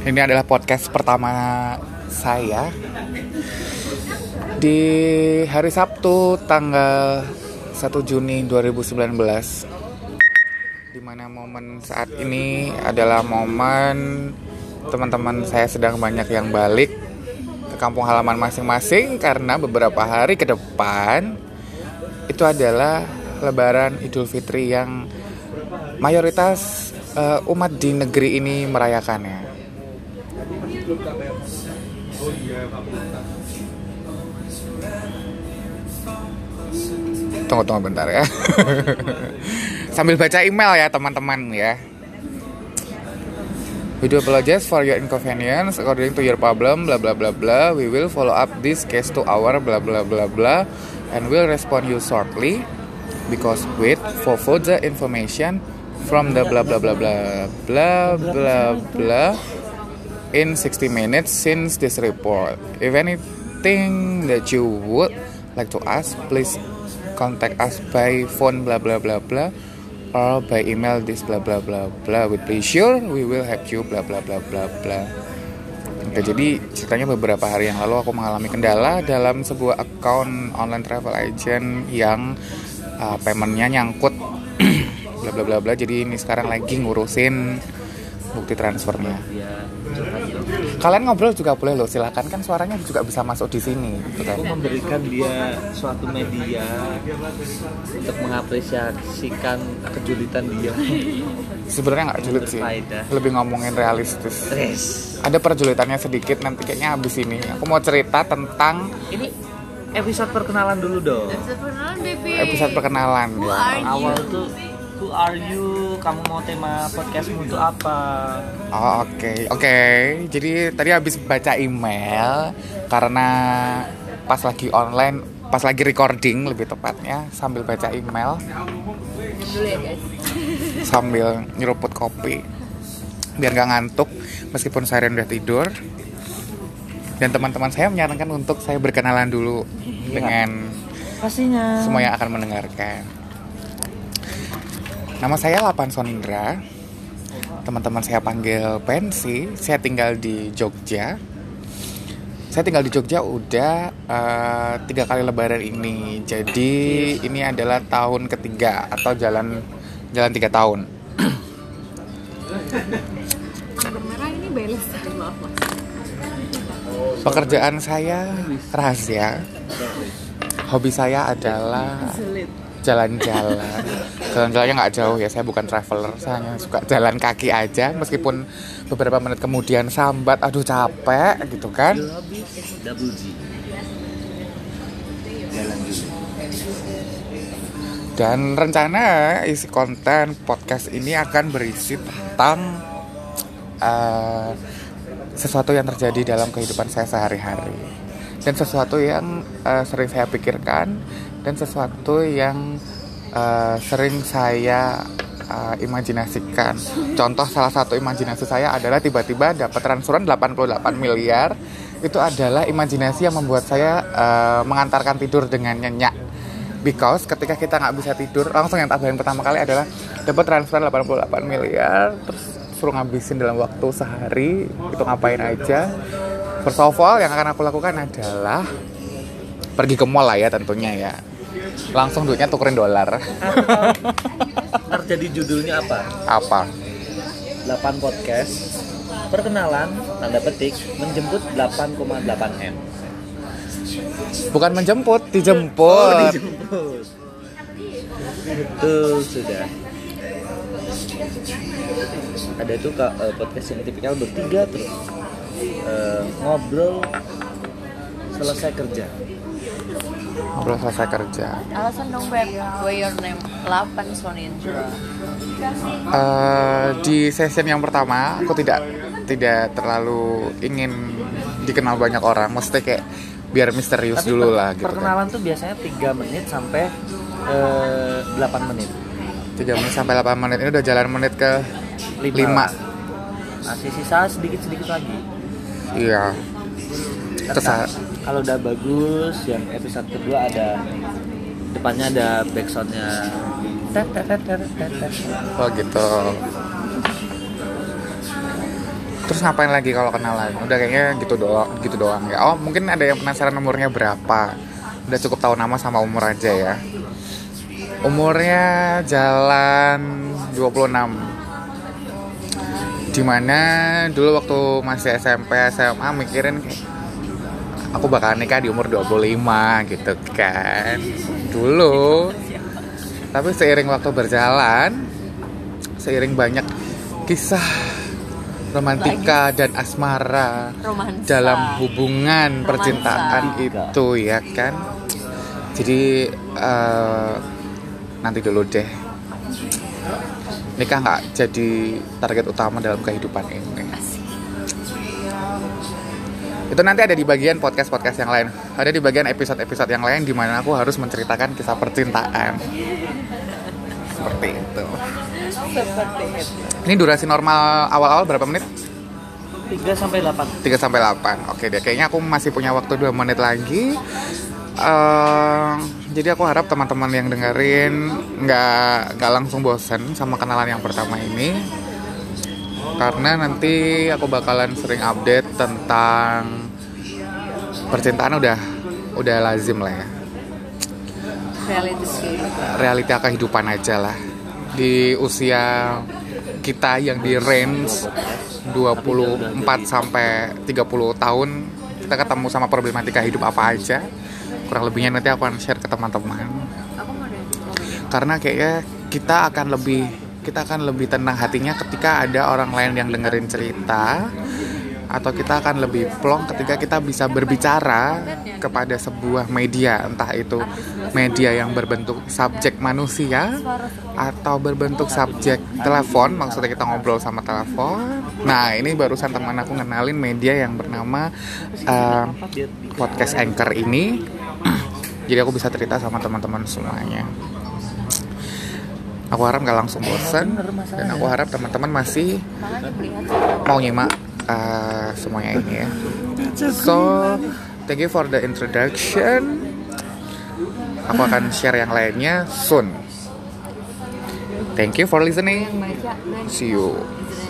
Ini adalah podcast pertama saya. Di hari Sabtu tanggal 1 Juni 2019 Di mana momen saat ini adalah momen teman-teman saya sedang banyak yang balik ke kampung halaman masing-masing karena beberapa hari ke depan itu adalah Lebaran Idul Fitri yang mayoritas uh, umat di negeri ini merayakannya. Tunggu tunggu bentar ya. Sambil baca email ya teman-teman ya. We do apologize for your inconvenience according to your problem blah blah blah blah. We will follow up this case to our blah blah blah blah and will respond you shortly because wait for further information from the blah blah blah blah blah blah blah in 60 minutes since this report. If anything that you would like to ask, please contact us by phone blah blah blah blah or by email this blah blah blah blah with pleasure we will help you blah blah blah blah blah Oke, jadi ceritanya beberapa hari yang lalu aku mengalami kendala dalam sebuah account online travel agent yang uh, paymentnya nyangkut bla bla bla bla. Jadi ini sekarang lagi ngurusin bukti transfernya. Kalian ngobrol juga boleh loh silakan. Kan suaranya juga bisa masuk di sini gitu kan. aku memberikan dia suatu media untuk mengapresiasikan kejulitan dia. Sebenarnya nggak julid sih. Lebih ngomongin realistis. Yes. ada perjulitannya sedikit nanti kayaknya habis ini. Aku mau cerita tentang ini episode perkenalan dulu dong. Episode perkenalan baby. Episode perkenalan. Awal tuh who are you? Kamu mau tema podcastmu itu apa? Oh oke okay. oke. Okay. jadi tadi habis baca email karena pas lagi online pas lagi recording lebih tepatnya sambil baca email. Sambil nyeruput kopi. Biar gak ngantuk meskipun saya udah tidur. Dan teman-teman saya menyarankan untuk saya berkenalan dulu iya. dengan pastinya. semua yang akan mendengarkan Nama saya Lapan Sonindra. Teman-teman saya panggil Pensi. Saya tinggal di Jogja. Saya tinggal di Jogja udah uh, tiga kali Lebaran ini. Jadi ini adalah tahun ketiga atau jalan jalan tiga tahun. Pekerjaan saya rahasia. Hobi saya adalah jalan-jalan. Jalan-jalannya nggak jauh ya saya bukan traveler saya hanya suka jalan kaki aja meskipun beberapa menit kemudian sambat aduh capek gitu kan. Dan rencana isi konten podcast ini akan berisi tentang uh, sesuatu yang terjadi dalam kehidupan saya sehari-hari. Dan sesuatu yang uh, sering saya pikirkan dan sesuatu yang uh, sering saya uh, imajinasikan. Contoh salah satu imajinasi saya adalah tiba-tiba dapat transferan 88 miliar. Itu adalah imajinasi yang membuat saya uh, mengantarkan tidur dengan nyenyak. Because ketika kita nggak bisa tidur, langsung yang tak pertama kali adalah dapat transferan 88 miliar, terus suruh ngabisin dalam waktu sehari, itu ngapain aja. First of all, yang akan aku lakukan adalah pergi ke mall lah ya tentunya ya langsung duitnya tukerin dolar. Ntar jadi judulnya apa? Apa? 8 podcast. Perkenalan tanda petik menjemput 8,8 m. Bukan menjemput dijemput. Oh, dijemput. Tuh sudah. Ada tuh kak uh, podcast yang tipikal bertiga terus uh, ngobrol selesai kerja ngobrol selesai kerja. Alasan dong beb. Why your name? 8 Sonindra uh, di session yang pertama aku tidak tidak terlalu ingin dikenal banyak orang. Mesti kayak biar misterius Tapi dulu lah gitu kan. perkenalan kan. tuh biasanya 3 menit sampai uh, eh, 8 menit. 3 menit sampai 8 menit. Ini udah jalan menit ke 5, 5. masih sisa sedikit-sedikit lagi. Iya terus kalau udah bagus yang episode kedua ada depannya ada backsoundnya. Oh gitu. Terus ngapain lagi kalau kenalan? Udah kayaknya gitu doang gitu doang ya. Oh mungkin ada yang penasaran umurnya berapa? Udah cukup tahu nama sama umur aja ya. Umurnya jalan 26 di mana dulu waktu masih SMP SMA mikirin kayak aku bakal nikah di umur 25 gitu kan. Dulu tapi seiring waktu berjalan seiring banyak kisah romantika dan asmara Romansa. dalam hubungan Romansa. percintaan itu ya kan. Jadi eh, nanti dulu deh. Nikah nggak jadi target utama dalam kehidupan ini itu nanti ada di bagian podcast podcast yang lain ada di bagian episode episode yang lain di mana aku harus menceritakan kisah percintaan seperti itu Seperti itu. ini durasi normal awal-awal berapa menit 3 sampai 8 3 sampai 8 Oke deh, kayaknya aku masih punya waktu 2 menit lagi. Eh, jadi aku harap teman-teman yang dengerin nggak nggak langsung bosen sama kenalan yang pertama ini. Karena nanti aku bakalan sering update tentang percintaan udah udah lazim lah ya. Realita kehidupan aja lah. Di usia kita yang di range 24 sampai 30 tahun kita ketemu sama problematika hidup apa aja kurang lebihnya nanti aku akan share ke teman-teman karena kayaknya kita akan lebih kita akan lebih tenang hatinya ketika ada orang lain yang dengerin cerita atau kita akan lebih plong ketika kita bisa berbicara kepada sebuah media entah itu media yang berbentuk subjek manusia atau berbentuk subjek telepon maksudnya kita ngobrol sama telepon. Nah ini barusan teman aku ngenalin media yang bernama eh, podcast anchor ini. Jadi aku bisa cerita sama teman-teman semuanya aku harap nggak langsung bosan dan aku harap teman-teman masih mau nyimak uh, semuanya ini ya. So thank you for the introduction. Aku akan share yang lainnya soon. Thank you for listening. See you